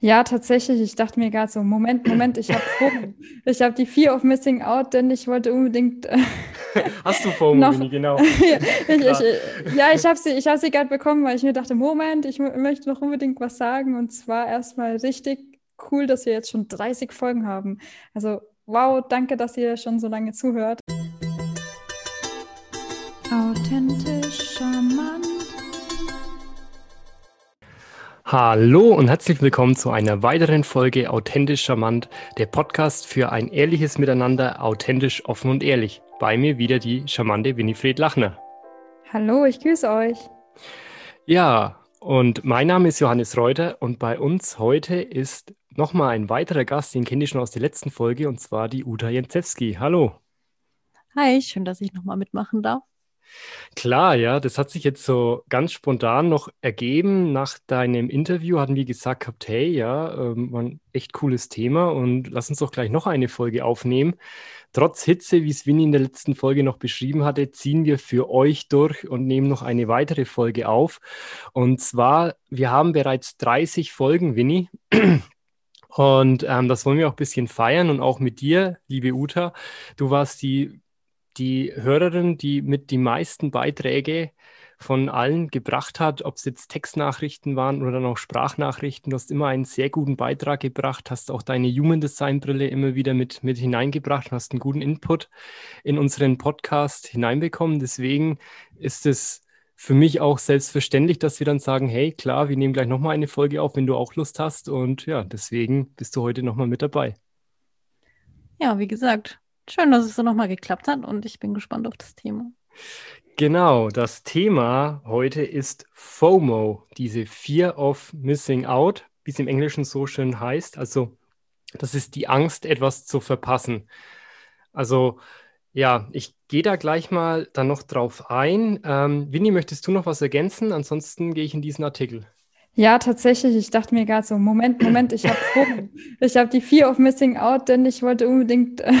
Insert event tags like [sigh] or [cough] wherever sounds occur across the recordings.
Ja, tatsächlich. Ich dachte mir gerade so, Moment, Moment, ich habe [laughs] ich habe die Fear of Missing Out, denn ich wollte unbedingt. Äh, [laughs] Hast du FOMO, noch, Mini, genau. [laughs] ja, ich, ich, ja, ich habe sie, ich hab sie gerade bekommen, weil ich mir dachte, Moment, ich möchte noch unbedingt was sagen. Und zwar erstmal richtig cool, dass wir jetzt schon 30 Folgen haben. Also, wow, danke, dass ihr schon so lange zuhört. Authentisch, charmant Hallo und herzlich willkommen zu einer weiteren Folge Authentisch Charmant, der Podcast für ein ehrliches Miteinander, authentisch, offen und ehrlich. Bei mir wieder die charmante Winifred Lachner. Hallo, ich grüße euch. Ja, und mein Name ist Johannes Reuter und bei uns heute ist nochmal ein weiterer Gast, den kenne ich schon aus der letzten Folge, und zwar die Uta Jenzewski. Hallo. Hi, schön, dass ich nochmal mitmachen darf. Klar, ja, das hat sich jetzt so ganz spontan noch ergeben. Nach deinem Interview hatten wir gesagt gehabt, hey, ja, ähm, ein echt cooles Thema und lass uns doch gleich noch eine Folge aufnehmen. Trotz Hitze, wie es Winnie in der letzten Folge noch beschrieben hatte, ziehen wir für euch durch und nehmen noch eine weitere Folge auf. Und zwar, wir haben bereits 30 Folgen, Winnie. Und ähm, das wollen wir auch ein bisschen feiern und auch mit dir, liebe Uta. Du warst die die Hörerin, die mit die meisten Beiträge von allen gebracht hat, ob es jetzt Textnachrichten waren oder noch Sprachnachrichten. Du hast immer einen sehr guten Beitrag gebracht, hast auch deine Human Design Brille immer wieder mit, mit hineingebracht, hast einen guten Input in unseren Podcast hineinbekommen. Deswegen ist es für mich auch selbstverständlich, dass wir dann sagen, hey, klar, wir nehmen gleich nochmal eine Folge auf, wenn du auch Lust hast. Und ja, deswegen bist du heute nochmal mit dabei. Ja, wie gesagt, Schön, dass es so nochmal geklappt hat und ich bin gespannt auf das Thema. Genau, das Thema heute ist FOMO, diese Fear of Missing Out, wie es im Englischen so schön heißt. Also, das ist die Angst, etwas zu verpassen. Also, ja, ich gehe da gleich mal dann noch drauf ein. Ähm, Winnie, möchtest du noch was ergänzen? Ansonsten gehe ich in diesen Artikel. Ja, tatsächlich. Ich dachte mir gerade so, Moment, Moment, ich habe [laughs] ich habe die Fear of Missing Out, denn ich wollte unbedingt. Äh,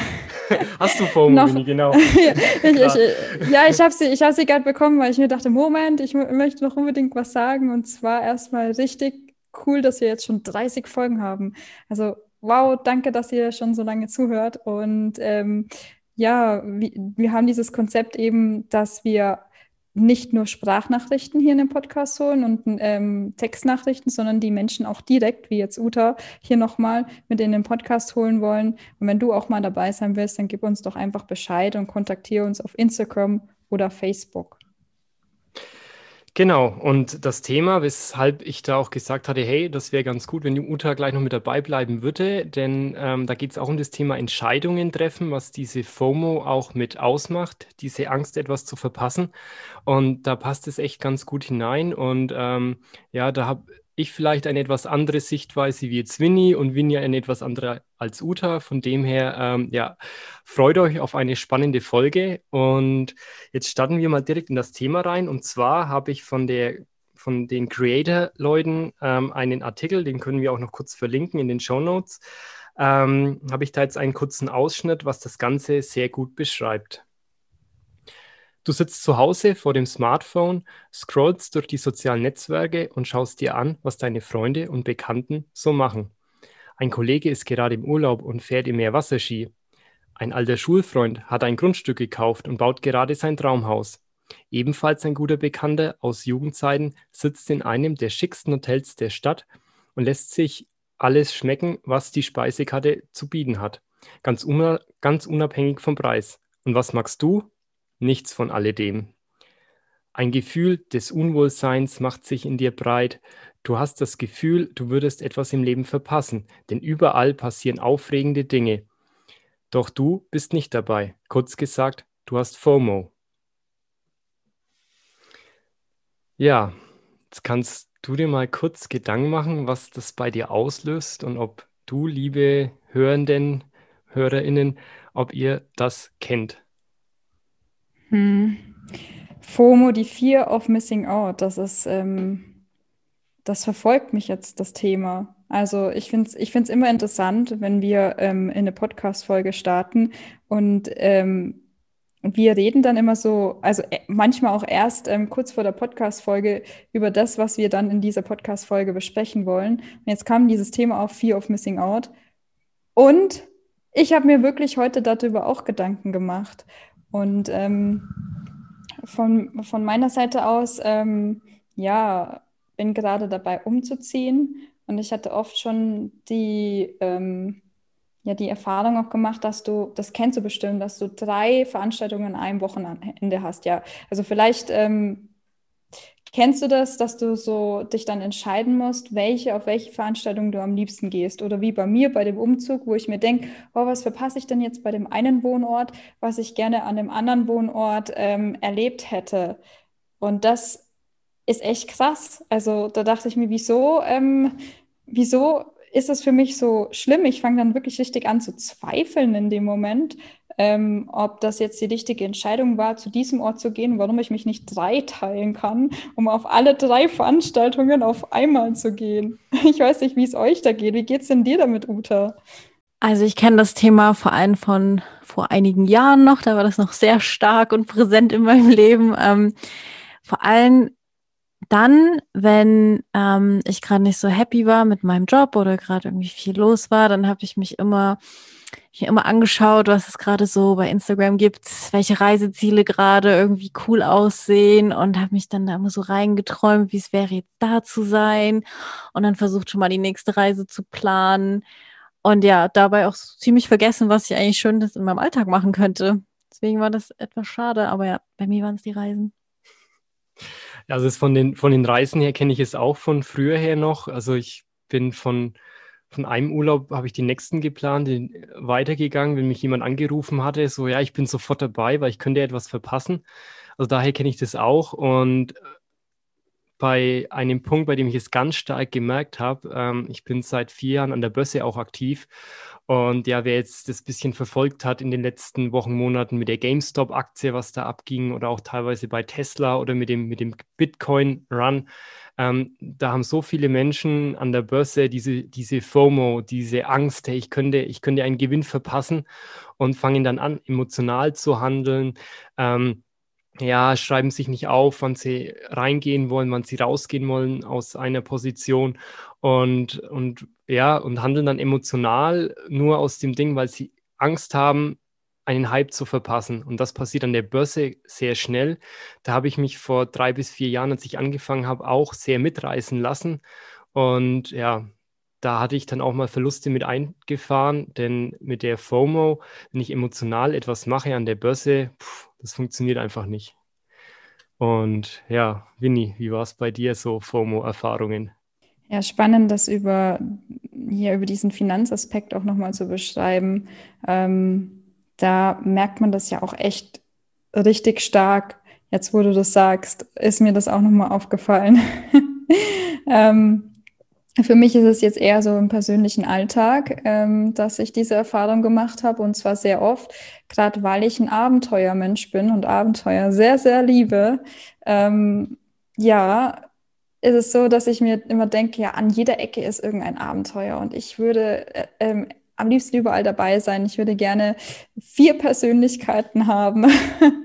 Hast du FOMO, genau. [laughs] ja, ich, [laughs] ich, ja, ich habe sie, ich hab sie gerade bekommen, weil ich mir dachte, Moment, ich möchte noch unbedingt was sagen. Und zwar erstmal richtig cool, dass wir jetzt schon 30 Folgen haben. Also, wow, danke, dass ihr schon so lange zuhört. Und ähm, ja, wir, wir haben dieses Konzept eben, dass wir nicht nur Sprachnachrichten hier in den Podcast holen und ähm, Textnachrichten, sondern die Menschen auch direkt, wie jetzt Uta, hier nochmal mit in den Podcast holen wollen. Und wenn du auch mal dabei sein willst, dann gib uns doch einfach Bescheid und kontaktiere uns auf Instagram oder Facebook. Genau, und das Thema, weshalb ich da auch gesagt hatte, hey, das wäre ganz gut, wenn die Uta gleich noch mit dabei bleiben würde, denn ähm, da geht es auch um das Thema Entscheidungen treffen, was diese FOMO auch mit ausmacht, diese Angst, etwas zu verpassen. Und da passt es echt ganz gut hinein. Und ähm, ja, da habe ich vielleicht eine etwas andere Sichtweise wie jetzt Winnie und Winnie eine etwas andere als Uta. Von dem her, ähm, ja, freut euch auf eine spannende Folge. Und jetzt starten wir mal direkt in das Thema rein. Und zwar habe ich von der von den Creator-Leuten ähm, einen Artikel, den können wir auch noch kurz verlinken in den Show Notes. Ähm, habe ich da jetzt einen kurzen Ausschnitt, was das Ganze sehr gut beschreibt. Du sitzt zu Hause vor dem Smartphone, scrollst durch die sozialen Netzwerke und schaust dir an, was deine Freunde und Bekannten so machen. Ein Kollege ist gerade im Urlaub und fährt im Meerwasserski. Ein alter Schulfreund hat ein Grundstück gekauft und baut gerade sein Traumhaus. Ebenfalls ein guter Bekannter aus Jugendzeiten sitzt in einem der schicksten Hotels der Stadt und lässt sich alles schmecken, was die Speisekarte zu bieten hat. Ganz, unabhängig vom Preis. Und was magst du? Nichts von alledem. Ein Gefühl des Unwohlseins macht sich in dir breit. Du hast das Gefühl, du würdest etwas im Leben verpassen, denn überall passieren aufregende Dinge. Doch du bist nicht dabei. Kurz gesagt, du hast FOMO. Ja, jetzt kannst du dir mal kurz Gedanken machen, was das bei dir auslöst und ob du, liebe Hörenden, Hörerinnen, ob ihr das kennt. Hm. FOMO, die Fear of Missing Out, das ist, ähm, das verfolgt mich jetzt, das Thema. Also ich finde es ich find's immer interessant, wenn wir ähm, in eine Podcast-Folge starten und ähm, wir reden dann immer so, also äh, manchmal auch erst ähm, kurz vor der Podcast-Folge über das, was wir dann in dieser Podcast-Folge besprechen wollen. Und jetzt kam dieses Thema auf Fear of Missing Out. Und ich habe mir wirklich heute darüber auch Gedanken gemacht. Und ähm, von, von meiner Seite aus, ähm, ja, bin gerade dabei umzuziehen. Und ich hatte oft schon die, ähm, ja die Erfahrung auch gemacht, dass du, das kennst du bestimmt, dass du drei Veranstaltungen in einem Wochenende hast. Ja, also vielleicht ähm, kennst du das, dass du so dich dann entscheiden musst, welche auf welche Veranstaltung du am liebsten gehst. Oder wie bei mir bei dem Umzug, wo ich mir denke, oh, was verpasse ich denn jetzt bei dem einen Wohnort, was ich gerne an dem anderen Wohnort ähm, erlebt hätte. Und das ist echt krass. Also da dachte ich mir, wieso, ähm, wieso ist es für mich so schlimm. Ich fange dann wirklich richtig an zu zweifeln in dem Moment, ähm, ob das jetzt die richtige Entscheidung war, zu diesem Ort zu gehen, warum ich mich nicht drei teilen kann, um auf alle drei Veranstaltungen auf einmal zu gehen. [laughs] Ich weiß nicht, wie es euch da geht. Wie geht es denn dir damit, Uta? Also ich kenne das Thema vor allem von vor einigen Jahren noch, da war das noch sehr stark und präsent in meinem Leben. Ähm, vor allem dann, wenn ähm, ich gerade nicht so happy war mit meinem Job oder gerade irgendwie viel los war, dann habe ich mich immer, ich immer angeschaut, was es gerade so bei Instagram gibt, welche Reiseziele gerade irgendwie cool aussehen und habe mich dann da immer so reingeträumt, wie es wäre jetzt da zu sein und dann versucht schon mal die nächste Reise zu planen und ja, dabei auch ziemlich vergessen, was ich eigentlich Schönes in meinem Alltag machen könnte. Deswegen war das etwas schade, aber ja, bei mir waren es die Reisen. Also von den, von den Reisen her kenne ich es auch von früher her noch. Also ich bin von, von einem Urlaub, habe ich den nächsten geplant, den, äh, weitergegangen, wenn mich jemand angerufen hatte, so ja, ich bin sofort dabei, weil ich könnte etwas verpassen. Also daher kenne ich das auch. Und äh, bei einem Punkt, bei dem ich es ganz stark gemerkt habe, ähm, ich bin seit vier Jahren an der Börse auch aktiv und ja, wer jetzt das bisschen verfolgt hat in den letzten Wochen, Monaten mit der GameStop-Aktie, was da abging, oder auch teilweise bei Tesla oder mit dem, mit dem Bitcoin-Run, ähm, da haben so viele Menschen an der Börse diese, diese FOMO, diese Angst, hey, ich könnte, ich könnte einen Gewinn verpassen und fangen dann an, emotional zu handeln. Ähm, ja, schreiben sich nicht auf, wann sie reingehen wollen, wann sie rausgehen wollen aus einer Position und, und ja, und handeln dann emotional nur aus dem Ding, weil sie Angst haben, einen Hype zu verpassen. Und das passiert an der Börse sehr schnell. Da habe ich mich vor drei bis vier Jahren, als ich angefangen habe, auch sehr mitreißen lassen. Und ja, da hatte ich dann auch mal Verluste mit eingefahren, denn mit der FOMO, wenn ich emotional etwas mache an der Börse, pff, das funktioniert einfach nicht. Und ja, Winnie, wie war es bei dir so, FOMO-Erfahrungen? Ja, spannend, das über, hier über diesen Finanzaspekt auch nochmal zu beschreiben. Ähm, da merkt man das ja auch echt richtig stark. Jetzt, wo du das sagst, ist mir das auch nochmal aufgefallen. [laughs] ähm, für mich ist es jetzt eher so im persönlichen Alltag, ähm, dass ich diese Erfahrung gemacht habe und zwar sehr oft, gerade weil ich ein Abenteuermensch bin und Abenteuer sehr, sehr liebe. Ähm, ja, ist es so, dass ich mir immer denke, ja, an jeder Ecke ist irgendein Abenteuer und ich würde äh, ähm, am liebsten überall dabei sein. Ich würde gerne vier Persönlichkeiten haben,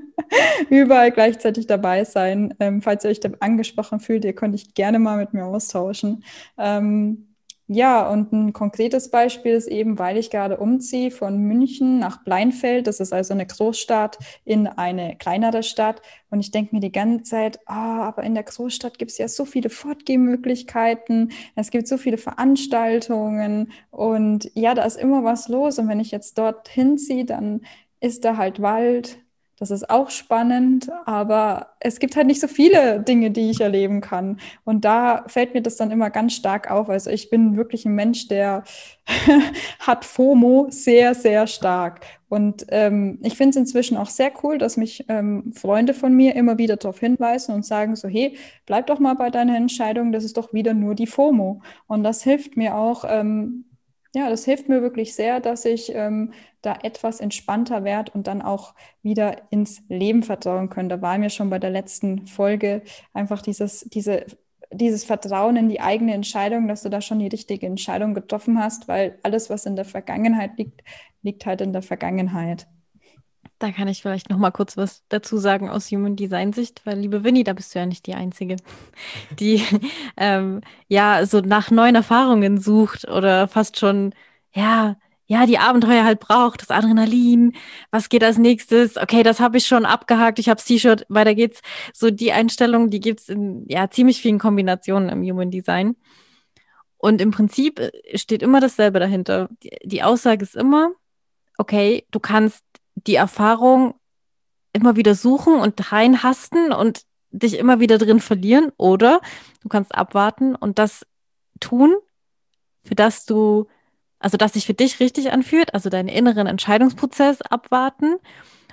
[laughs] überall gleichzeitig dabei sein. Ähm, falls ihr euch angesprochen fühlt, ihr könnt euch gerne mal mit mir austauschen. Ähm, ja, und ein konkretes Beispiel ist eben, weil ich gerade umziehe von München nach Bleinfeld. Das ist also eine Großstadt in eine kleinere Stadt. Und ich denke mir die ganze Zeit, oh, aber in der Großstadt gibt es ja so viele Fortgehmöglichkeiten, es gibt so viele Veranstaltungen und ja, da ist immer was los. Und wenn ich jetzt dorthin ziehe, dann ist da halt Wald, das ist auch spannend, aber es gibt halt nicht so viele Dinge, die ich erleben kann. Und da fällt mir das dann immer ganz stark auf. Also ich bin wirklich ein Mensch, der [laughs] hat FOMO sehr, sehr stark. Und ähm, ich finde es inzwischen auch sehr cool, dass mich ähm, Freunde von mir immer wieder darauf hinweisen und sagen so, hey, bleib doch mal bei deiner Entscheidung, das ist doch wieder nur die FOMO. Und das hilft mir auch, ähm, ja, das hilft mir wirklich sehr, dass ich ähm, da etwas entspannter werde und dann auch wieder ins Leben vertrauen können. Da war mir schon bei der letzten Folge einfach dieses, diese, dieses Vertrauen in die eigene Entscheidung, dass du da schon die richtige Entscheidung getroffen hast, weil alles, was in der Vergangenheit liegt, liegt halt in der Vergangenheit. Da kann ich vielleicht noch mal kurz was dazu sagen aus Human Design Sicht, weil liebe Winnie, da bist du ja nicht die Einzige, [laughs] die ähm, ja so nach neuen Erfahrungen sucht oder fast schon ja ja die Abenteuer halt braucht, das Adrenalin. Was geht als nächstes? Okay, das habe ich schon abgehakt. Ich habe T-Shirt. Weiter geht's. So die Einstellung, die gibt's in ja ziemlich vielen Kombinationen im Human Design. Und im Prinzip äh, steht immer dasselbe dahinter. Die, die Aussage ist immer, okay, du kannst die Erfahrung immer wieder suchen und reinhasten und dich immer wieder drin verlieren oder du kannst abwarten und das tun, für das du, also das sich für dich richtig anfühlt, also deinen inneren Entscheidungsprozess abwarten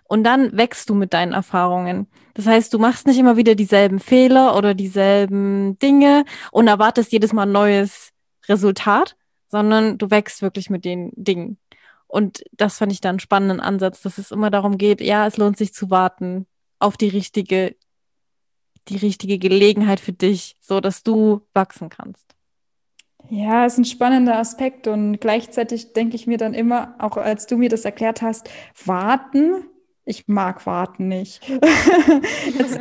und dann wächst du mit deinen Erfahrungen. Das heißt, du machst nicht immer wieder dieselben Fehler oder dieselben Dinge und erwartest jedes Mal ein neues Resultat, sondern du wächst wirklich mit den Dingen. Und das fand ich dann einen spannenden Ansatz, dass es immer darum geht, ja, es lohnt sich zu warten auf die richtige, die richtige Gelegenheit für dich, so dass du wachsen kannst. Ja, ist ein spannender Aspekt und gleichzeitig denke ich mir dann immer, auch als du mir das erklärt hast, warten ich mag warten nicht. [laughs] Jetzt,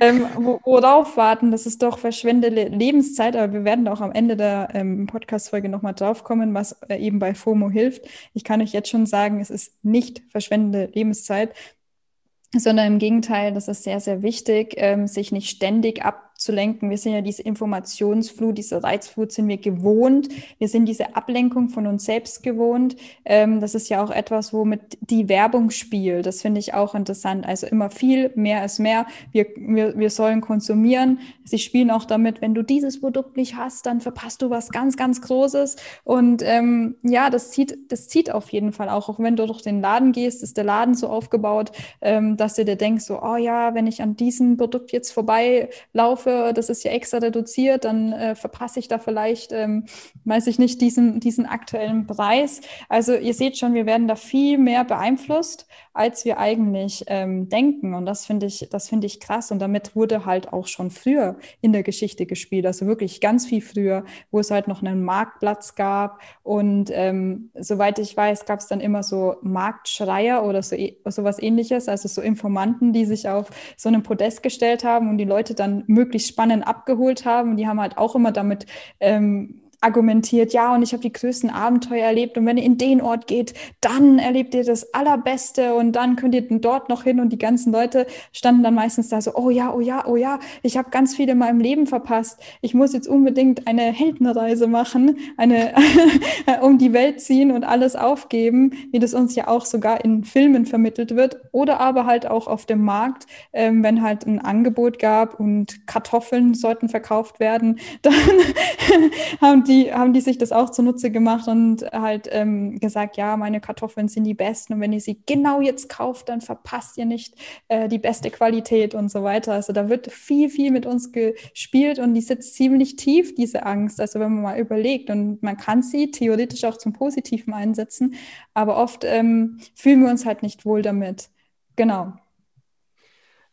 ähm, worauf warten? Das ist doch verschwendete Lebenszeit, aber wir werden auch am Ende der ähm, Podcast-Folge nochmal drauf kommen, was äh, eben bei FOMO hilft. Ich kann euch jetzt schon sagen, es ist nicht verschwendete Lebenszeit, sondern im Gegenteil, das ist sehr, sehr wichtig, ähm, sich nicht ständig ab zu lenken. Wir sind ja diese Informationsflut, diese Reizflut sind wir gewohnt. Wir sind diese Ablenkung von uns selbst gewohnt. Ähm, das ist ja auch etwas, womit die Werbung spielt. Das finde ich auch interessant. Also immer viel, mehr ist mehr. Wir, wir, wir sollen konsumieren. Sie spielen auch damit, wenn du dieses Produkt nicht hast, dann verpasst du was ganz, ganz Großes. Und ähm, ja, das zieht, das zieht auf jeden Fall auch. Auch wenn du durch den Laden gehst, ist der Laden so aufgebaut, ähm, dass du dir denkst, so, oh ja, wenn ich an diesem Produkt jetzt vorbeilaufe, kaufe, das ist ja extra reduziert, dann äh, verpasse ich da vielleicht, ähm, weiß ich nicht, diesen, diesen aktuellen Preis. Also ihr seht schon, wir werden da viel mehr beeinflusst, als wir eigentlich ähm, denken. Und das finde ich, das finde ich krass. Und damit wurde halt auch schon früher in der Geschichte gespielt, also wirklich ganz viel früher, wo es halt noch einen Marktplatz gab. Und ähm, soweit ich weiß, gab es dann immer so Marktschreier oder so sowas ähnliches, also so Informanten, die sich auf so einem Podest gestellt haben und die Leute dann möglichst wirklich spannend abgeholt haben. Die haben halt auch immer damit ähm, argumentiert, ja, und ich habe die größten Abenteuer erlebt. Und wenn ihr in den Ort geht, dann erlebt ihr das Allerbeste. Und dann könnt ihr dort noch hin. Und die ganzen Leute standen dann meistens da so, oh ja, oh ja, oh ja, ich habe ganz viel in meinem Leben verpasst. Ich muss jetzt unbedingt eine Heldenreise machen, eine [laughs] um die Welt ziehen und alles aufgeben, wie das uns ja auch sogar in Filmen vermittelt wird. Oder aber halt auch auf dem Markt, ähm, wenn halt ein Angebot gab und Kartoffeln sollten verkauft werden, [laughs] dann haben die, haben die sich das auch zunutze gemacht und halt ähm, gesagt, ja, meine Kartoffeln sind die besten und wenn ihr sie genau jetzt kauft, dann verpasst ihr nicht äh, die beste Qualität und so weiter. Also da wird viel, viel mit uns gespielt und die sitzt ziemlich tief, diese Angst. Also wenn man mal überlegt und man kann sie theoretisch auch zum Positiven einsetzen, aber oft ähm, fühlen wir uns halt nicht wohl damit. Genau.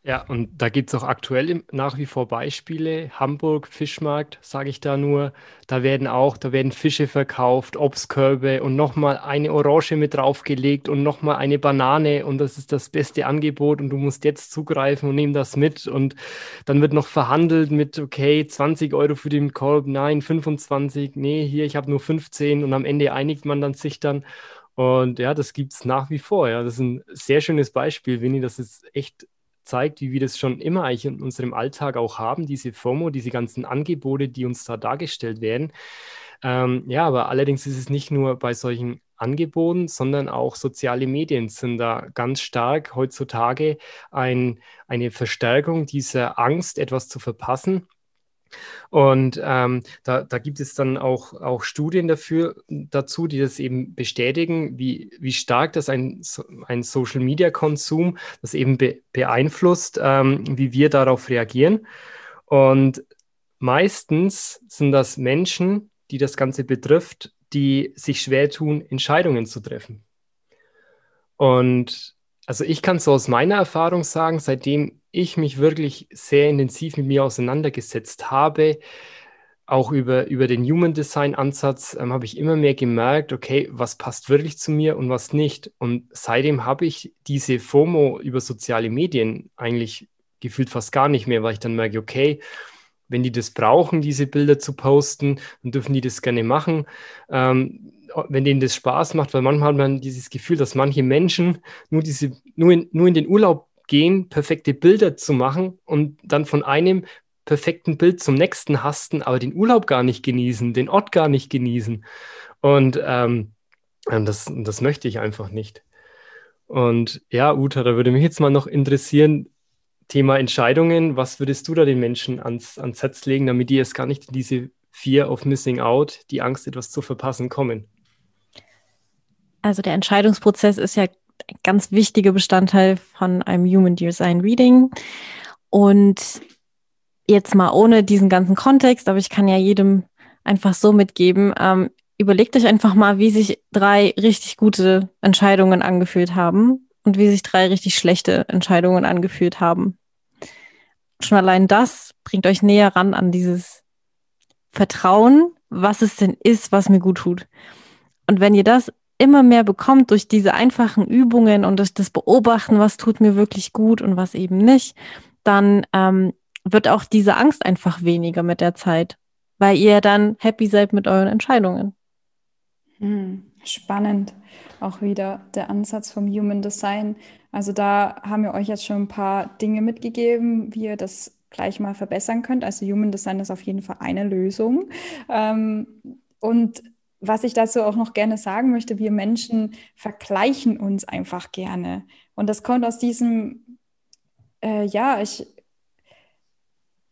Ja, und da gibt es auch aktuell nach wie vor Beispiele. Hamburg, Fischmarkt, sage ich da nur. Da werden auch, da werden Fische verkauft, Obstkörbe und nochmal eine Orange mit draufgelegt und nochmal eine Banane und das ist das beste Angebot und du musst jetzt zugreifen und nimm das mit. Und dann wird noch verhandelt mit, okay, 20 Euro für den Korb, nein, 25, nee, hier, ich habe nur 15 und am Ende einigt man dann sich dann. Und ja, das gibt es nach wie vor. Ja, das ist ein sehr schönes Beispiel, Winnie. Das ist echt zeigt, wie wir das schon immer eigentlich in unserem Alltag auch haben, diese FOMO, diese ganzen Angebote, die uns da dargestellt werden. Ähm, ja, aber allerdings ist es nicht nur bei solchen Angeboten, sondern auch soziale Medien sind da ganz stark heutzutage ein, eine Verstärkung dieser Angst, etwas zu verpassen. Und ähm, da, da, gibt es dann auch, auch Studien dafür, dazu, die das eben bestätigen, wie, wie stark das ein, ein Social-Media-Konsum das eben be beeinflusst, ähm, wie wir darauf reagieren. Und meistens sind das Menschen, die das Ganze betrifft, die sich schwer tun, Entscheidungen zu treffen. Und also ich kann so aus meiner Erfahrung sagen, seitdem ich mich wirklich sehr intensiv mit mir auseinandergesetzt habe, auch über, über den Human Design Ansatz ähm, habe ich immer mehr gemerkt, okay, was passt wirklich zu mir und was nicht. Und seitdem habe ich diese FOMO über soziale Medien eigentlich gefühlt fast gar nicht mehr, weil ich dann merke, okay, wenn die das brauchen, diese Bilder zu posten, dann dürfen die das gerne machen. Ähm, wenn denen das Spaß macht, weil manchmal hat man dieses Gefühl, dass manche Menschen nur, diese, nur, in, nur in den Urlaub gehen, perfekte Bilder zu machen und dann von einem perfekten Bild zum nächsten hasten, aber den Urlaub gar nicht genießen, den Ort gar nicht genießen. Und ähm, das, das möchte ich einfach nicht. Und ja, Uta, da würde mich jetzt mal noch interessieren, Thema Entscheidungen, was würdest du da den Menschen ans, ans Herz legen, damit die jetzt gar nicht in diese Fear of Missing Out, die Angst, etwas zu verpassen, kommen? Also der Entscheidungsprozess ist ja ein ganz wichtiger Bestandteil von einem Human Design Reading. Und jetzt mal ohne diesen ganzen Kontext, aber ich kann ja jedem einfach so mitgeben, ähm, überlegt euch einfach mal, wie sich drei richtig gute Entscheidungen angefühlt haben und wie sich drei richtig schlechte Entscheidungen angefühlt haben. Schon allein das bringt euch näher ran an dieses Vertrauen, was es denn ist, was mir gut tut. Und wenn ihr das immer mehr bekommt durch diese einfachen Übungen und durch das Beobachten, was tut mir wirklich gut und was eben nicht, dann ähm, wird auch diese Angst einfach weniger mit der Zeit, weil ihr dann happy seid mit euren Entscheidungen. Hm, spannend. Auch wieder der Ansatz vom Human Design. Also da haben wir euch jetzt schon ein paar Dinge mitgegeben, wie ihr das gleich mal verbessern könnt. Also Human Design ist auf jeden Fall eine Lösung. Ähm, und was ich dazu auch noch gerne sagen möchte, wir Menschen vergleichen uns einfach gerne. Und das kommt aus diesem, äh, ja, ich,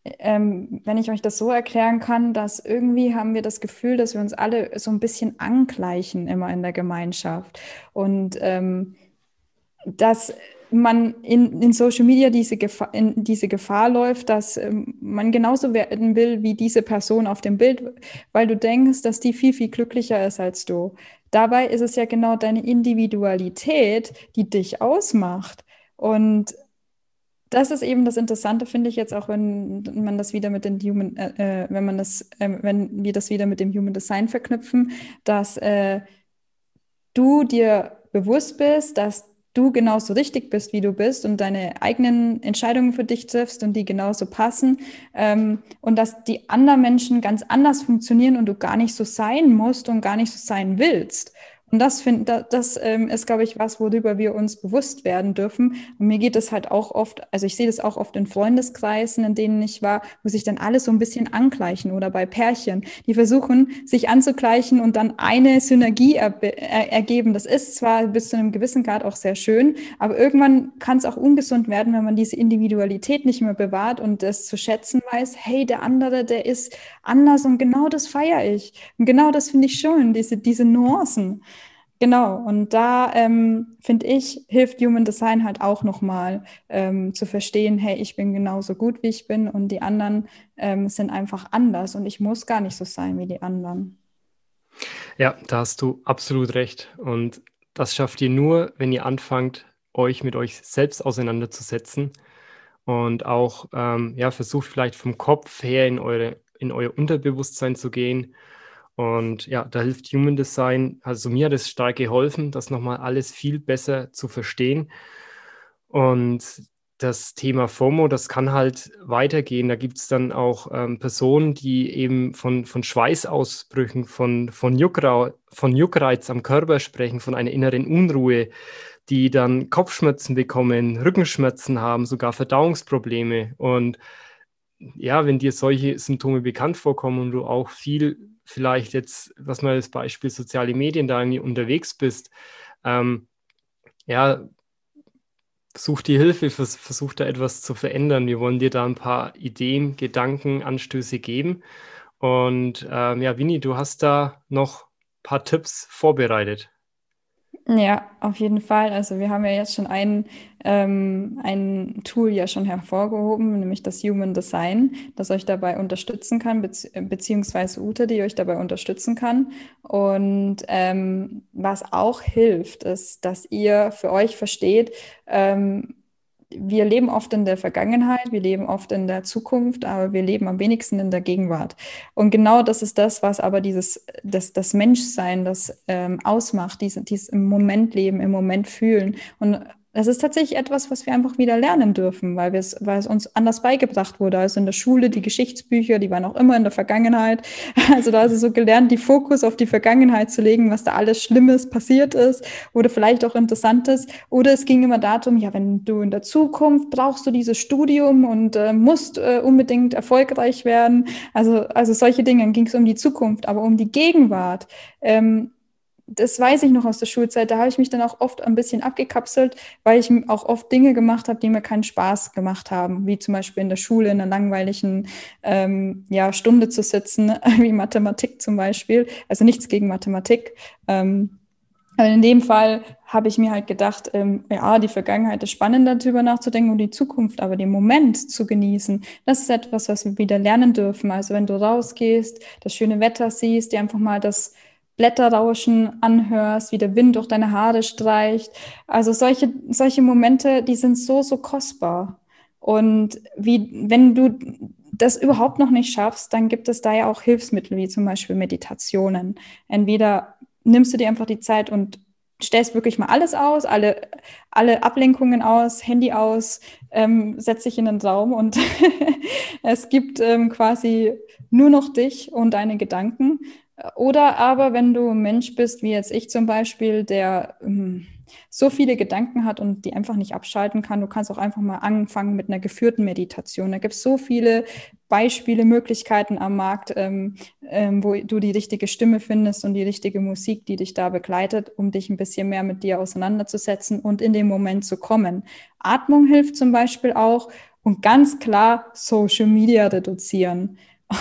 ähm, wenn ich euch das so erklären kann, dass irgendwie haben wir das Gefühl, dass wir uns alle so ein bisschen angleichen immer in der Gemeinschaft. Und ähm, dass man in, in Social Media diese Gefahr, in diese Gefahr läuft, dass ähm, man genauso werden will wie diese Person auf dem Bild, weil du denkst, dass die viel, viel glücklicher ist als du. Dabei ist es ja genau deine Individualität, die dich ausmacht. Und das ist eben das Interessante, finde ich jetzt auch, wenn man das wieder mit den Human, äh, äh, wenn man das, äh, wenn wir das wieder mit dem Human Design verknüpfen, dass äh, du dir bewusst bist, dass du genauso richtig bist, wie du bist und deine eigenen Entscheidungen für dich triffst und die genauso passen ähm, und dass die anderen Menschen ganz anders funktionieren und du gar nicht so sein musst und gar nicht so sein willst. Und das, find, das, das ähm, ist, glaube ich, was, worüber wir uns bewusst werden dürfen. Und mir geht es halt auch oft, also ich sehe das auch oft in Freundeskreisen, in denen ich war, wo sich dann alle so ein bisschen angleichen oder bei Pärchen, die versuchen, sich anzugleichen und dann eine Synergie er, er, ergeben. Das ist zwar bis zu einem gewissen Grad auch sehr schön, aber irgendwann kann es auch ungesund werden, wenn man diese Individualität nicht mehr bewahrt und das zu schätzen weiß, hey, der andere, der ist anders und genau das feiere ich. Und genau das finde ich schön, diese, diese Nuancen. Genau, und da ähm, finde ich, hilft Human Design halt auch nochmal ähm, zu verstehen, hey, ich bin genauso gut, wie ich bin und die anderen ähm, sind einfach anders und ich muss gar nicht so sein wie die anderen. Ja, da hast du absolut recht. Und das schafft ihr nur, wenn ihr anfangt, euch mit euch selbst auseinanderzusetzen und auch ähm, ja, versucht vielleicht vom Kopf her in, eure, in euer Unterbewusstsein zu gehen und ja, da hilft Human Design, also mir hat es stark geholfen, das nochmal alles viel besser zu verstehen. Und das Thema FOMO, das kann halt weitergehen. Da gibt es dann auch ähm, Personen, die eben von, von Schweißausbrüchen, von, von, Juckra von Juckreiz am Körper sprechen, von einer inneren Unruhe, die dann Kopfschmerzen bekommen, Rückenschmerzen haben, sogar Verdauungsprobleme. Und ja, wenn dir solche Symptome bekannt vorkommen und du auch viel vielleicht jetzt, was mal das Beispiel soziale Medien da irgendwie unterwegs bist, ähm, ja, such die Hilfe, vers versuch da etwas zu verändern. Wir wollen dir da ein paar Ideen, Gedanken, Anstöße geben. Und ähm, ja, Winnie, du hast da noch ein paar Tipps vorbereitet. Ja, auf jeden Fall. Also wir haben ja jetzt schon ein, ähm, ein Tool ja schon hervorgehoben, nämlich das Human Design, das euch dabei unterstützen kann, bezieh beziehungsweise Ute, die euch dabei unterstützen kann. Und ähm, was auch hilft, ist, dass ihr für euch versteht, ähm, wir leben oft in der Vergangenheit, wir leben oft in der Zukunft, aber wir leben am wenigsten in der Gegenwart. Und genau das ist das, was aber dieses, das, das Menschsein, das ähm, ausmacht, dieses, dieses im Moment leben, im Moment fühlen. Und das ist tatsächlich etwas, was wir einfach wieder lernen dürfen, weil, es, weil es uns anders beigebracht wurde. Also in der Schule, die Geschichtsbücher, die waren auch immer in der Vergangenheit. [laughs] Also da ist es so gelernt, die Fokus auf die Vergangenheit zu legen, was da alles Schlimmes passiert ist oder vielleicht auch Interessantes. Oder es ging immer darum, ja, wenn du in der Zukunft brauchst du dieses Studium und äh, musst äh, unbedingt erfolgreich werden. Also, also solche Dinge ging es um die Zukunft, aber um die Gegenwart. Ähm, das weiß ich noch aus der Schulzeit, da habe ich mich dann auch oft ein bisschen abgekapselt, weil ich auch oft Dinge gemacht habe, die mir keinen Spaß gemacht haben, wie zum Beispiel in der Schule in einer langweiligen ähm, ja, Stunde zu sitzen, [laughs] wie Mathematik zum Beispiel. Also nichts gegen Mathematik. Ähm, in dem Fall habe ich mir halt gedacht, ähm, ja, die Vergangenheit ist spannender, darüber nachzudenken und die Zukunft, aber den Moment zu genießen, das ist etwas, was wir wieder lernen dürfen. Also wenn du rausgehst, das schöne Wetter siehst, dir einfach mal das Blätterrauschen anhörst, wie der Wind durch deine Haare streicht. Also solche, solche Momente, die sind so, so kostbar. Und wie, wenn du das überhaupt noch nicht schaffst, dann gibt es da ja auch Hilfsmittel, wie zum Beispiel Meditationen. Entweder nimmst du dir einfach die Zeit und stellst wirklich mal alles aus, alle, alle Ablenkungen aus, Handy aus, ähm, setz dich in den Raum und [laughs] es gibt ähm, quasi nur noch dich und deine Gedanken. Oder aber, wenn du ein Mensch bist, wie jetzt ich zum Beispiel, der ähm, so viele Gedanken hat und die einfach nicht abschalten kann, du kannst auch einfach mal anfangen mit einer geführten Meditation. Da gibt es so viele Beispiele, Möglichkeiten am Markt, ähm, ähm, wo du die richtige Stimme findest und die richtige Musik, die dich da begleitet, um dich ein bisschen mehr mit dir auseinanderzusetzen und in den Moment zu kommen. Atmung hilft zum Beispiel auch und ganz klar Social Media reduzieren.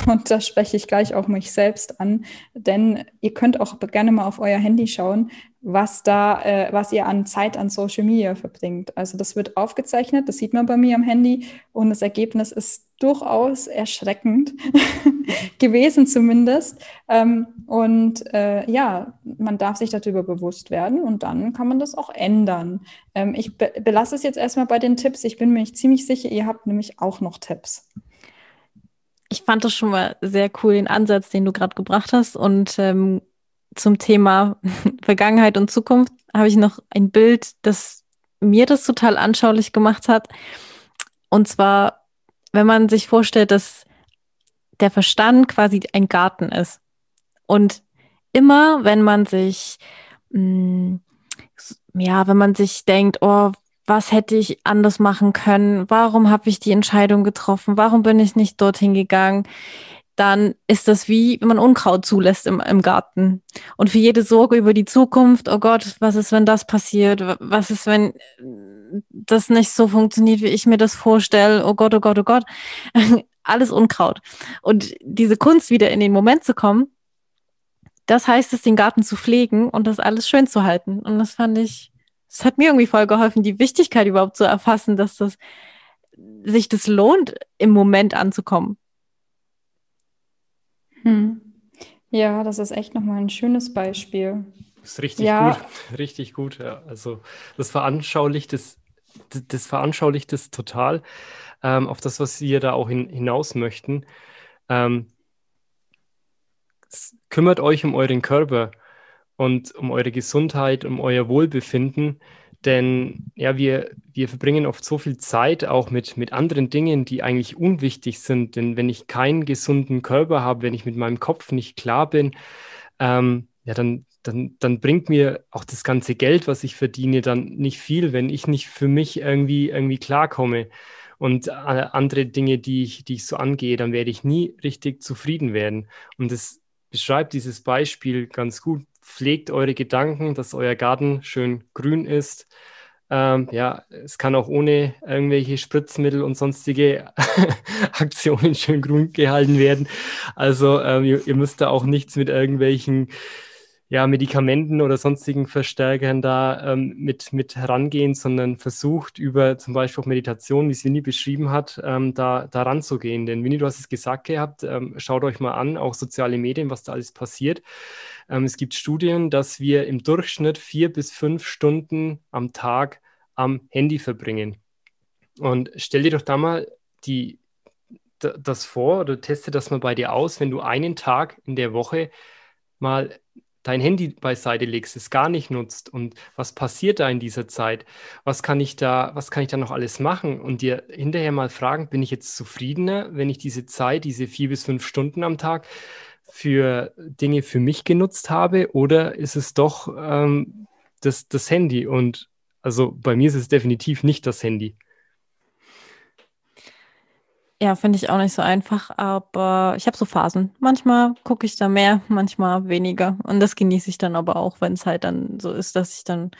Und da spreche ich gleich auch mich selbst an, denn ihr könnt auch gerne mal auf euer Handy schauen, was da, äh, was ihr an Zeit an Social Media verbringt. Also das wird aufgezeichnet, das sieht man bei mir am Handy und das Ergebnis ist durchaus erschreckend [laughs] gewesen zumindest. Ähm, und äh, ja, man darf sich darüber bewusst werden und dann kann man das auch ändern. Ähm, ich be belasse es jetzt erstmal bei den Tipps. Ich bin mir ziemlich sicher, ihr habt nämlich auch noch Tipps ich fand das schon mal sehr cool, den Ansatz, den du gerade gebracht hast. Und ähm, zum Thema [laughs] Vergangenheit und Zukunft habe ich noch ein Bild, das mir das total anschaulich gemacht hat. Und zwar, wenn man sich vorstellt, dass der Verstand quasi ein Garten ist. Und immer, wenn man sich, mh, mm, ja, wenn man sich denkt, oh, was hätte ich anders machen können? Warum habe ich die Entscheidung getroffen? Warum bin ich nicht dorthin gegangen? Dann ist das wie, wenn man Unkraut zulässt im, im Garten. Und für jede Sorge über die Zukunft, oh Gott, was ist, wenn das passiert? Was ist, wenn das nicht so funktioniert, wie ich mir das vorstelle? Oh Gott, oh Gott, oh Gott. [laughs] Alles Unkraut. Und diese Kunst, wieder in den Moment zu kommen, das heißt es, den Garten zu pflegen und das alles schön zu halten. Und das fand ich es hat mir irgendwie voll geholfen, die Wichtigkeit überhaupt zu erfassen, dass das sich das lohnt, im Moment anzukommen. Hm. Ja, das ist echt nochmal ein schönes Beispiel. Das ist richtig ja. gut, [laughs] richtig gut. Ja. Also das veranschaulicht es, das veranschaulicht es total ähm, auf das, was wir da auch hin, hinaus möchten. Ähm, kümmert euch um euren Körper und um eure Gesundheit, um euer Wohlbefinden. Denn ja, wir, wir verbringen oft so viel Zeit auch mit, mit anderen Dingen, die eigentlich unwichtig sind. Denn wenn ich keinen gesunden Körper habe, wenn ich mit meinem Kopf nicht klar bin, ähm, ja, dann, dann, dann bringt mir auch das ganze Geld, was ich verdiene, dann nicht viel, wenn ich nicht für mich irgendwie, irgendwie klarkomme. Und äh, andere Dinge, die ich, die ich so angehe, dann werde ich nie richtig zufrieden werden. Und das beschreibt dieses Beispiel ganz gut pflegt eure Gedanken, dass euer Garten schön grün ist. Ähm, ja, es kann auch ohne irgendwelche Spritzmittel und sonstige [laughs] Aktionen schön grün gehalten werden. Also ähm, ihr, ihr, müsst da auch nichts mit irgendwelchen ja, Medikamenten oder sonstigen Verstärkern da ähm, mit, mit herangehen, sondern versucht über zum Beispiel auch Meditation, wie es Winnie beschrieben hat, ähm, da, da ranzugehen. Denn Winnie, du hast es gesagt gehabt, ähm, schaut euch mal an, auch soziale Medien, was da alles passiert. Ähm, es gibt Studien, dass wir im Durchschnitt vier bis fünf Stunden am Tag am Handy verbringen. Und stell dir doch da mal die, das vor oder teste das mal bei dir aus, wenn du einen Tag in der Woche mal dein Handy beiseite legst, es gar nicht nutzt und was passiert da in dieser Zeit? Was kann ich da, was kann ich da noch alles machen? Und dir hinterher mal fragen, bin ich jetzt zufriedener, wenn ich diese Zeit, diese vier bis fünf Stunden am Tag für Dinge für mich genutzt habe oder ist es doch ähm, das, das Handy? Und also bei mir ist es definitiv nicht das Handy. Ja, finde ich auch nicht so einfach, aber ich habe so Phasen. Manchmal gucke ich da mehr, [laughs] manchmal weniger. Und das genieße ich dann aber auch, wenn es halt dann so ist, dass ich dann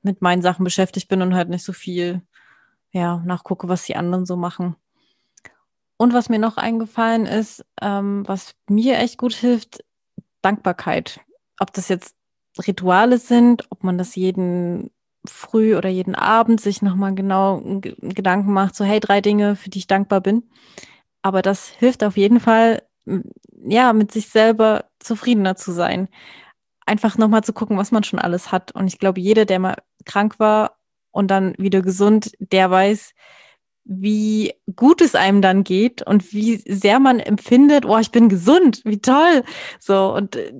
mit meinen Sachen beschäftigt bin und halt nicht so viel ja, nachgucke, was die anderen so machen. Und was mir noch eingefallen ist, ähm, was mir echt gut hilft, Dankbarkeit. Ob das jetzt Rituale sind, ob man das jeden früh oder jeden Abend sich nochmal genau Gedanken macht, so hey, drei Dinge, für die ich dankbar bin. Aber das hilft auf jeden Fall, ja, mit sich selber zufriedener zu sein. Einfach nochmal zu gucken, was man schon alles hat. Und ich glaube, jeder, der mal krank war und dann wieder gesund, der weiß, wie gut es einem dann geht und wie sehr man empfindet, oh, ich bin gesund, wie toll. So, und äh,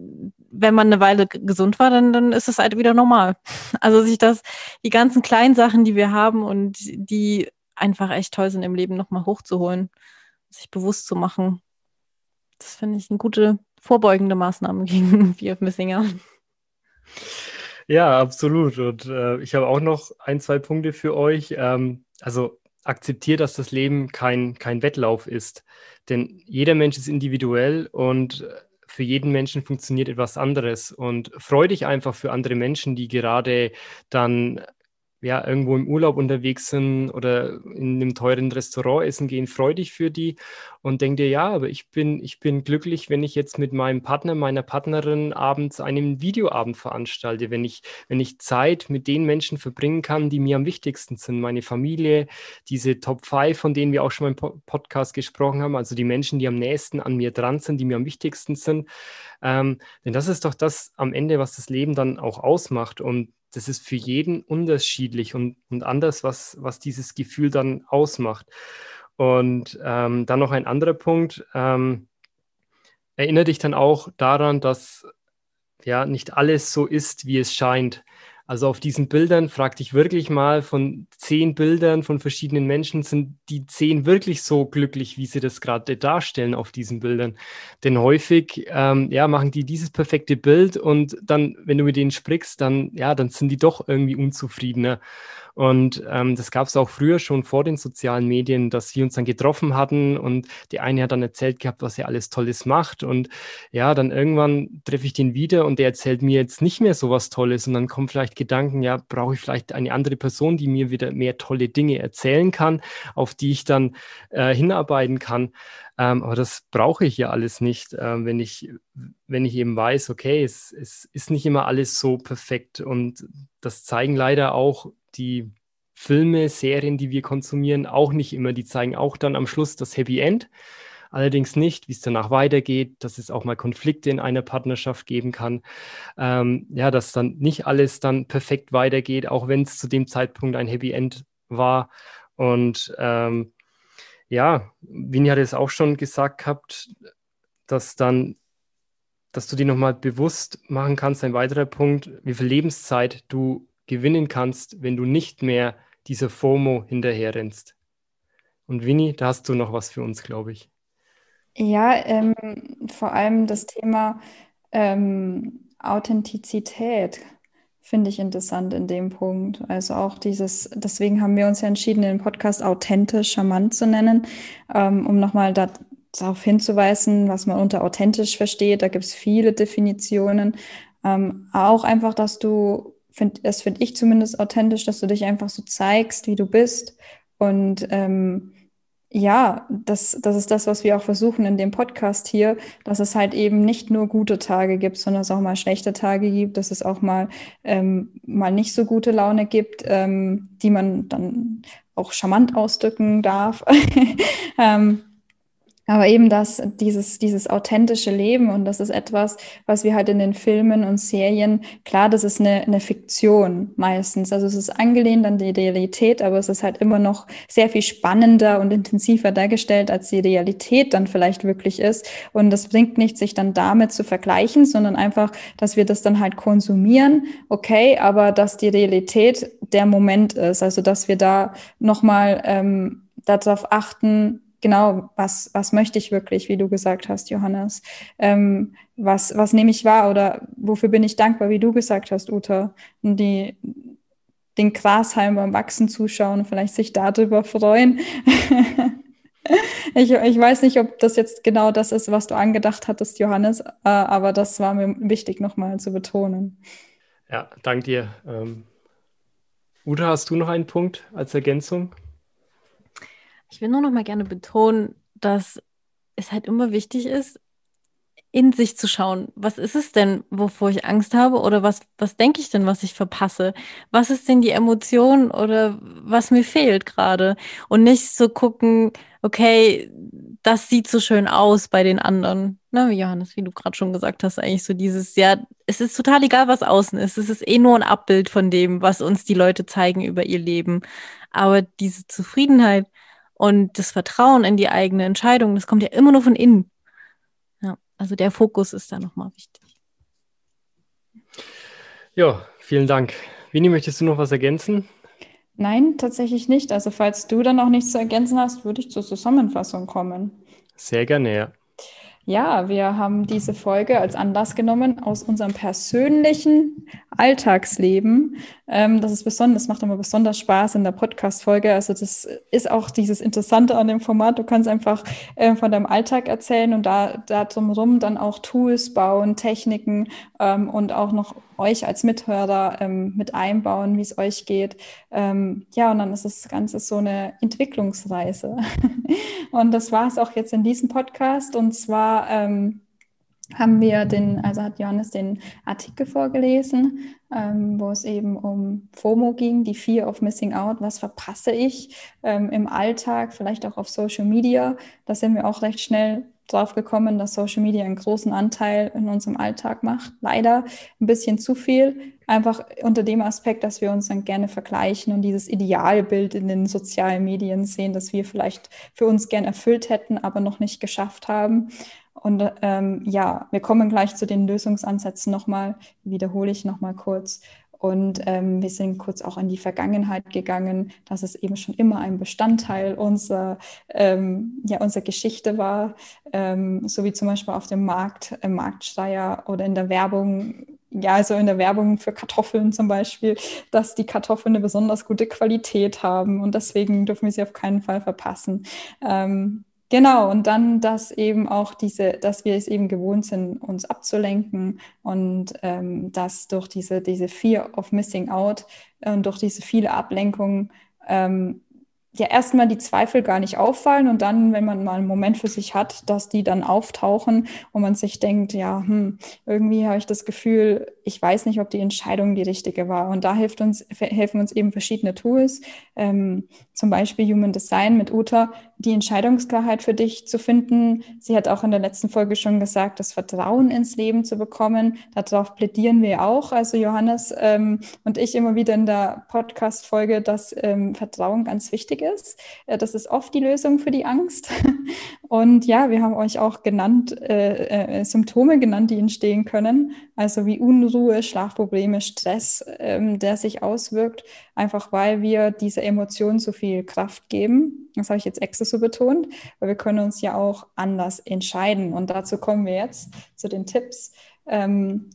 wenn man eine Weile gesund war, dann, dann ist es halt wieder normal. [laughs] Also sich das, die ganzen kleinen Sachen, die wir haben und die einfach echt toll sind im Leben, nochmal hochzuholen, sich bewusst zu machen. Das finde ich eine gute vorbeugende Maßnahme [laughs] gegen Fear of Missing Out. Ja, absolut. Und äh, ich habe auch noch ein, zwei Punkte für euch. Ähm, also akzeptiere, dass das Leben kein, kein Wettlauf ist. Denn jeder Mensch ist individuell und für jeden Menschen funktioniert etwas anderes. Und freu dich einfach für andere Menschen, die gerade dann ja, irgendwo im Urlaub unterwegs sind oder in einem teuren Restaurant essen gehen, freu dich für die und denk dir, ja, aber ich bin, ich bin glücklich, wenn ich jetzt mit meinem Partner, meiner Partnerin abends einen Videoabend veranstalte, wenn ich, wenn ich Zeit mit den Menschen verbringen kann, die mir am wichtigsten sind, meine Familie, diese Top 5, von denen wir auch schon mal im Podcast gesprochen haben, also die Menschen, die am nächsten an mir dran sind, die mir am wichtigsten sind. Ähm, denn das ist doch das am Ende, was das Leben dann auch ausmacht. Und das ist für jeden unterschiedlich und, und anders, was, was dieses Gefühl dann ausmacht. Und ähm, dann noch ein anderer Punkt. Ähm, erinnere dich dann auch daran, dass ja nicht alles so ist, wie es scheint. Also auf diesen Bildern frag dich wirklich mal, von zehn Bildern von verschiedenen Menschen sind die zehn wirklich so glücklich, wie sie das gerade darstellen auf diesen Bildern. Denn häufig ähm, ja, machen die dieses perfekte Bild und dann, wenn du mit denen sprichst, dann, ja, dann sind die doch irgendwie unzufriedener. Und ähm, das gab es auch früher schon vor den sozialen Medien, dass wir uns dann getroffen hatten und die eine hat dann erzählt gehabt, was er alles Tolles macht. Und ja, dann irgendwann treffe ich den wieder und der erzählt mir jetzt nicht mehr so was Tolles. Und dann kommen vielleicht Gedanken, ja, brauche ich vielleicht eine andere Person, die mir wieder mehr tolle Dinge erzählen kann, auf die ich dann äh, hinarbeiten kann. Ähm, aber das brauche ich ja alles nicht, äh, wenn, ich, wenn ich eben weiß, okay, es, es ist nicht immer alles so perfekt. Und das zeigen leider auch die Filme, Serien, die wir konsumieren, auch nicht immer. Die zeigen auch dann am Schluss das Happy End. Allerdings nicht, wie es danach weitergeht, dass es auch mal Konflikte in einer Partnerschaft geben kann. Ähm, ja, dass dann nicht alles dann perfekt weitergeht, auch wenn es zu dem Zeitpunkt ein Happy End war. Und ähm, ja, Vini hat es auch schon gesagt gehabt, dass dann, dass du dir nochmal bewusst machen kannst, ein weiterer Punkt, wie viel Lebenszeit du gewinnen kannst, wenn du nicht mehr dieser FOMO hinterherrennst. Und Winnie, da hast du noch was für uns, glaube ich. Ja, ähm, vor allem das Thema ähm, Authentizität finde ich interessant in dem Punkt. Also auch dieses, deswegen haben wir uns ja entschieden, den Podcast authentisch, charmant zu nennen, ähm, um nochmal da, darauf hinzuweisen, was man unter authentisch versteht. Da gibt es viele Definitionen. Ähm, auch einfach, dass du find, das finde ich zumindest authentisch, dass du dich einfach so zeigst, wie du bist. Und ähm, ja, das, das ist das, was wir auch versuchen in dem Podcast hier, dass es halt eben nicht nur gute Tage gibt, sondern es auch mal schlechte Tage gibt, dass es auch mal, ähm, mal nicht so gute Laune gibt, ähm, die man dann auch charmant ausdrücken darf. [laughs] ähm, Aber eben das, dieses, dieses authentische Leben und das ist etwas, was wir halt in den Filmen und Serien, klar, das ist eine, eine Fiktion meistens. Also es ist angelehnt an die Realität, aber es ist halt immer noch sehr viel spannender und intensiver dargestellt, als die Realität dann vielleicht wirklich ist. Und das bringt nicht, sich dann damit zu vergleichen, sondern einfach, dass wir das dann halt konsumieren, okay, aber dass die Realität der Moment ist. Also dass wir da nochmal ähm, darauf achten, genau, was, was möchte ich wirklich, wie du gesagt hast, Johannes? Ähm, was, was nehme ich wahr oder wofür bin ich dankbar, wie du gesagt hast, Uta? Und die, den Grashalm beim Wachsen zuschauen, vielleicht sich darüber freuen. [laughs] ich, ich weiß nicht, ob das jetzt genau das ist, was du angedacht hattest, Johannes, äh, aber das war mir wichtig nochmal zu betonen. Ja, danke dir. Ähm, Uta, hast du noch einen Punkt als Ergänzung? Ich will nur noch mal gerne betonen, dass es halt immer wichtig ist, in sich zu schauen. Was ist es denn, wovor ich Angst habe? Oder was, was denke ich denn, was ich verpasse? Was ist denn die Emotion oder was mir fehlt gerade? Und nicht so gucken, okay, das sieht so schön aus bei den anderen. Ne, wie Johannes, wie du gerade schon gesagt hast, eigentlich so dieses, ja, es ist total egal, was außen ist. Es ist eh nur ein Abbild von dem, was uns die Leute zeigen über ihr Leben. Aber diese Zufriedenheit, und das Vertrauen in die eigene Entscheidung, das kommt ja immer nur von innen. Ja, also der Fokus ist da nochmal wichtig. Ja, vielen Dank. Winnie, möchtest du noch was ergänzen? Nein, tatsächlich nicht. Also falls du dann noch nichts zu ergänzen hast, würde ich zur Zusammenfassung kommen. Sehr gerne, ja. Ja, wir haben diese Folge als Anlass genommen aus unserem persönlichen Alltagsleben. Ähm, das ist besonders, macht immer besonders Spaß in der Podcast-Folge. Also das ist auch dieses Interessante an dem Format. Du kannst einfach äh, von deinem Alltag erzählen und da, da drumherum dann auch Tools bauen, Techniken ähm, und auch noch euch als Mithörer ähm, mit einbauen, wie es euch geht. Ähm, ja, und dann ist das Ganze so eine Entwicklungsreise. [laughs] und das war es auch jetzt in diesem Podcast. Und zwar ähm, haben wir den, also hat Johannes den Artikel vorgelesen, ähm, wo es eben um FOMO ging, die Fear of Missing Out. Was verpasse ich ähm, im Alltag, vielleicht auch auf Social Media? Da sind wir auch recht schnell drauf gekommen, dass Social Media einen großen Anteil in unserem Alltag macht. Leider ein bisschen zu viel. Einfach unter dem Aspekt, dass wir uns dann gerne vergleichen und dieses Idealbild in den sozialen Medien sehen, das wir vielleicht für uns gern erfüllt hätten, aber noch nicht geschafft haben. Und ähm, ja, wir kommen gleich zu den Lösungsansätzen nochmal, wiederhole ich nochmal kurz. Und ähm, wir sind kurz auch in die Vergangenheit gegangen, dass es eben schon immer ein Bestandteil unserer, ähm, ja, unserer Geschichte war, ähm, so wie zum Beispiel auf dem Markt, im Marktschreier oder in der Werbung. Ja, also in der Werbung für Kartoffeln zum Beispiel, dass die Kartoffeln eine besonders gute Qualität haben und deswegen dürfen wir sie auf keinen Fall verpassen. Ähm, Genau, und dann, dass eben auch diese, dass wir es eben gewohnt sind, uns abzulenken und ähm, dass durch diese, diese Fear of Missing Out und durch diese viele Ablenkungen ähm, ja erstmal die Zweifel gar nicht auffallen und dann, wenn man mal einen Moment für sich hat, dass die dann auftauchen und man sich denkt, ja, hm, irgendwie habe ich das Gefühl, ich weiß nicht, ob die Entscheidung die richtige war. Und da hilft uns, helfen uns eben verschiedene Tools, ähm, zum Beispiel Human Design mit Uta, die Entscheidungsklarheit für dich zu finden. Sie hat auch in der letzten Folge schon gesagt, das Vertrauen ins Leben zu bekommen. Darauf plädieren wir auch, also Johannes ähm, und ich immer wieder in der Podcast-Folge, dass ähm, Vertrauen ganz wichtig ist. Äh, das ist oft die Lösung für die Angst. [laughs] Und ja, wir haben euch auch genannt, äh, äh, Symptome genannt, die entstehen können. Also wie Unruhe, Schlafprobleme, Stress, ähm, der sich auswirkt, einfach weil wir dieser Emotion so viel Kraft geben. Das habe ich jetzt extra so betont, weil wir können uns ja auch anders entscheiden. Und dazu kommen wir jetzt zu den Tipps. Ähm,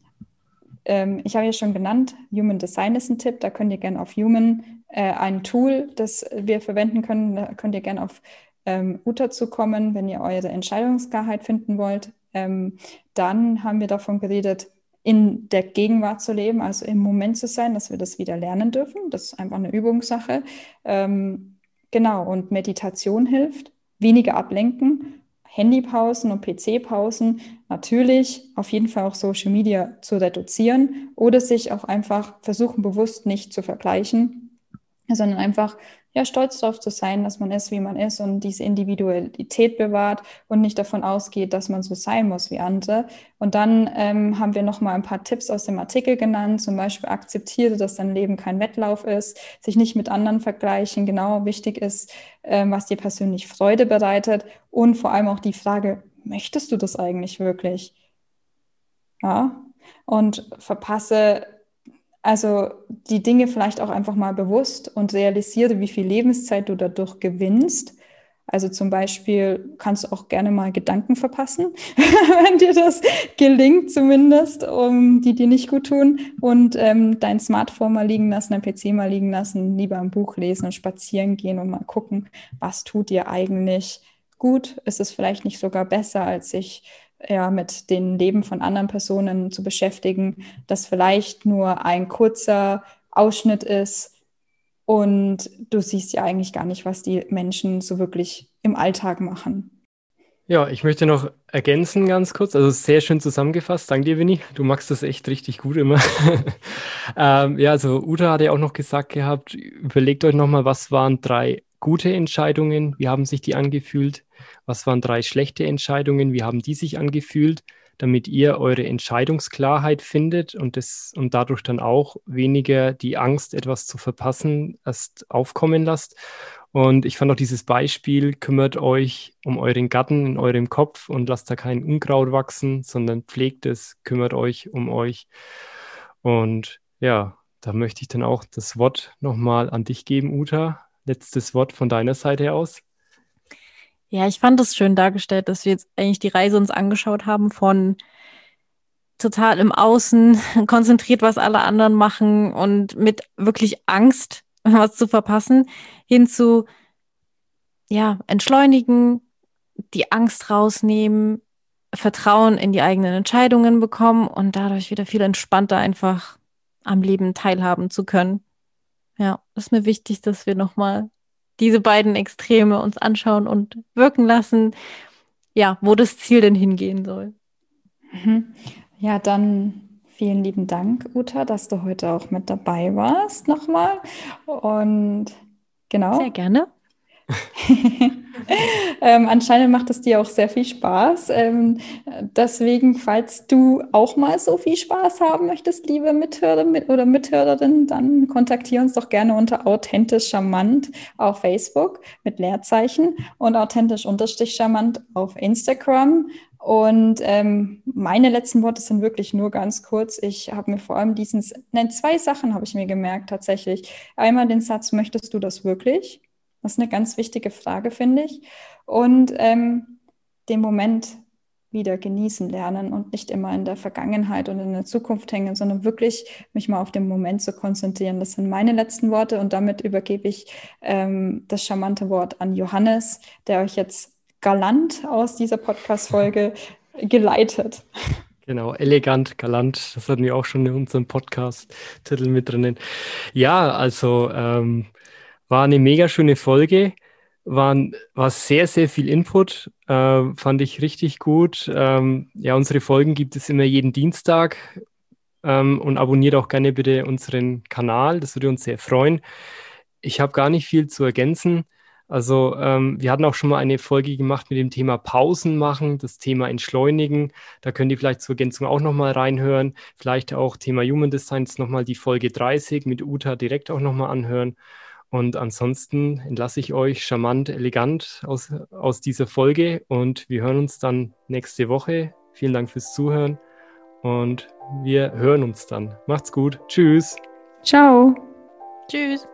ähm, ich habe ja schon genannt, Human Design ist ein Tipp. Da könnt ihr gerne auf Human äh, ein Tool, das wir verwenden können. Da könnt ihr gerne auf ähm, Uta zu wenn ihr eure Entscheidungsklarheit finden wollt. Ähm, dann haben wir davon geredet, in der Gegenwart zu leben, also im Moment zu sein, dass wir das wieder lernen dürfen. Das ist einfach eine Übungssache. Ähm, genau, und Meditation hilft, weniger ablenken, Handypausen und PC-Pausen, natürlich auf jeden Fall auch Social Media zu reduzieren oder sich auch einfach versuchen, bewusst nicht zu vergleichen, sondern einfach ja, stolz darauf zu sein, dass man ist, wie man ist und diese Individualität bewahrt und nicht davon ausgeht, dass man so sein muss wie andere. Und dann ähm, haben wir nochmal ein paar Tipps aus dem Artikel genannt, zum Beispiel akzeptiere, dass dein Leben kein Wettlauf ist, sich nicht mit anderen vergleichen, genau wichtig ist, ähm, was dir persönlich Freude bereitet und vor allem auch die Frage, möchtest du das eigentlich wirklich? Ja, und verpasse also die Dinge vielleicht auch einfach mal bewusst und realisiere, wie viel Lebenszeit du dadurch gewinnst. Also zum Beispiel kannst du auch gerne mal Gedanken verpassen, [laughs] wenn dir das gelingt zumindest, um die dir nicht gut tun und ähm, dein Smartphone mal liegen lassen, dein PC mal liegen lassen, lieber ein Buch lesen und spazieren gehen und mal gucken, was tut dir eigentlich gut? Ist es vielleicht nicht sogar besser, als sich ja, mit den Leben von anderen Personen zu beschäftigen, das vielleicht nur ein kurzer Ausschnitt ist und du siehst ja eigentlich gar nicht, was die Menschen so wirklich im Alltag machen. Ja, ich möchte noch ergänzen ganz kurz, also sehr schön zusammengefasst. Danke dir, Winnie. Du magst das echt richtig gut immer. [laughs] ähm, ja, also Uta hat ja auch noch gesagt gehabt, überlegt euch nochmal, was waren drei gute Entscheidungen, wie haben sich die angefühlt, was waren drei schlechte Entscheidungen, wie haben die sich angefühlt, damit ihr eure Entscheidungsklarheit findet und, das, und dadurch dann auch weniger die Angst, etwas zu verpassen, erst aufkommen lasst. Und ich fand auch dieses Beispiel, kümmert euch um euren Garten in eurem Kopf und lasst da kein Unkraut wachsen, sondern pflegt es, kümmert euch um euch. Und ja, da möchte ich dann auch das Wort nochmal an dich geben, Uta letztes Wort von deiner Seite aus? Ja, ich fand es schön dargestellt, dass wir jetzt eigentlich die Reise uns angeschaut haben von total im Außen, [laughs] konzentriert, was alle anderen machen und mit wirklich Angst, [laughs] was zu verpassen, hin zu, ja, entschleunigen, die Angst rausnehmen, Vertrauen in die eigenen Entscheidungen bekommen und dadurch wieder viel entspannter einfach am Leben teilhaben zu können. Ja, ist mir wichtig, dass wir nochmal diese beiden Extreme uns anschauen und wirken lassen, ja, wo das Ziel denn hingehen soll. Mhm. Ja, dann vielen lieben Dank, Uta, dass du heute auch mit dabei warst nochmal. Und genau. Sehr gerne. [laughs] ähm, anscheinend macht es dir auch sehr viel Spaß. Ähm, deswegen, falls du auch mal so viel Spaß haben möchtest, liebe Mithörer mit, oder Mithörerin, dann kontaktiere uns doch gerne unter authentisch charmant auf Facebook mit Leerzeichen und authentisch unterstrich charmant auf Instagram. Und ähm, meine letzten Worte sind wirklich nur ganz kurz. Ich habe mir vor allem diesen, nein, zwei Sachen habe ich mir gemerkt tatsächlich. Einmal den Satz, möchtest du das wirklich? Das ist eine ganz wichtige Frage, finde ich. Und ähm, den Moment wieder genießen lernen und nicht immer in der Vergangenheit und in der Zukunft hängen, sondern wirklich mich mal auf den Moment zu konzentrieren. Das sind meine letzten Worte und damit übergebe ich ähm, das charmante Wort an Johannes, der euch jetzt galant aus dieser Podcast-Folge [laughs] geleitet. Genau, elegant, galant. Das hatten wir auch schon in unserem Podcast-Titel mit drinnen. Ja, also ähm, war eine mega schöne Folge. War, war sehr, sehr viel Input. Äh, fand ich richtig gut. Ähm, ja, unsere Folgen gibt es immer jeden Dienstag. Ähm, und abonniert auch gerne bitte unseren Kanal. Das würde uns sehr freuen. Ich habe gar nicht viel zu ergänzen. Also ähm, wir hatten auch schon mal eine Folge gemacht mit dem Thema Pausen machen, das Thema Entschleunigen. Da könnt ihr vielleicht zur Ergänzung auch nochmal reinhören. Vielleicht auch Thema Human Designs nochmal die Folge 30 mit Uta direkt auch nochmal anhören. Und ansonsten entlasse ich euch charmant, elegant aus, aus dieser Folge und wir hören uns dann nächste Woche. Vielen Dank fürs Zuhören und wir hören uns dann. Macht's gut. Tschüss. Ciao. Tschüss.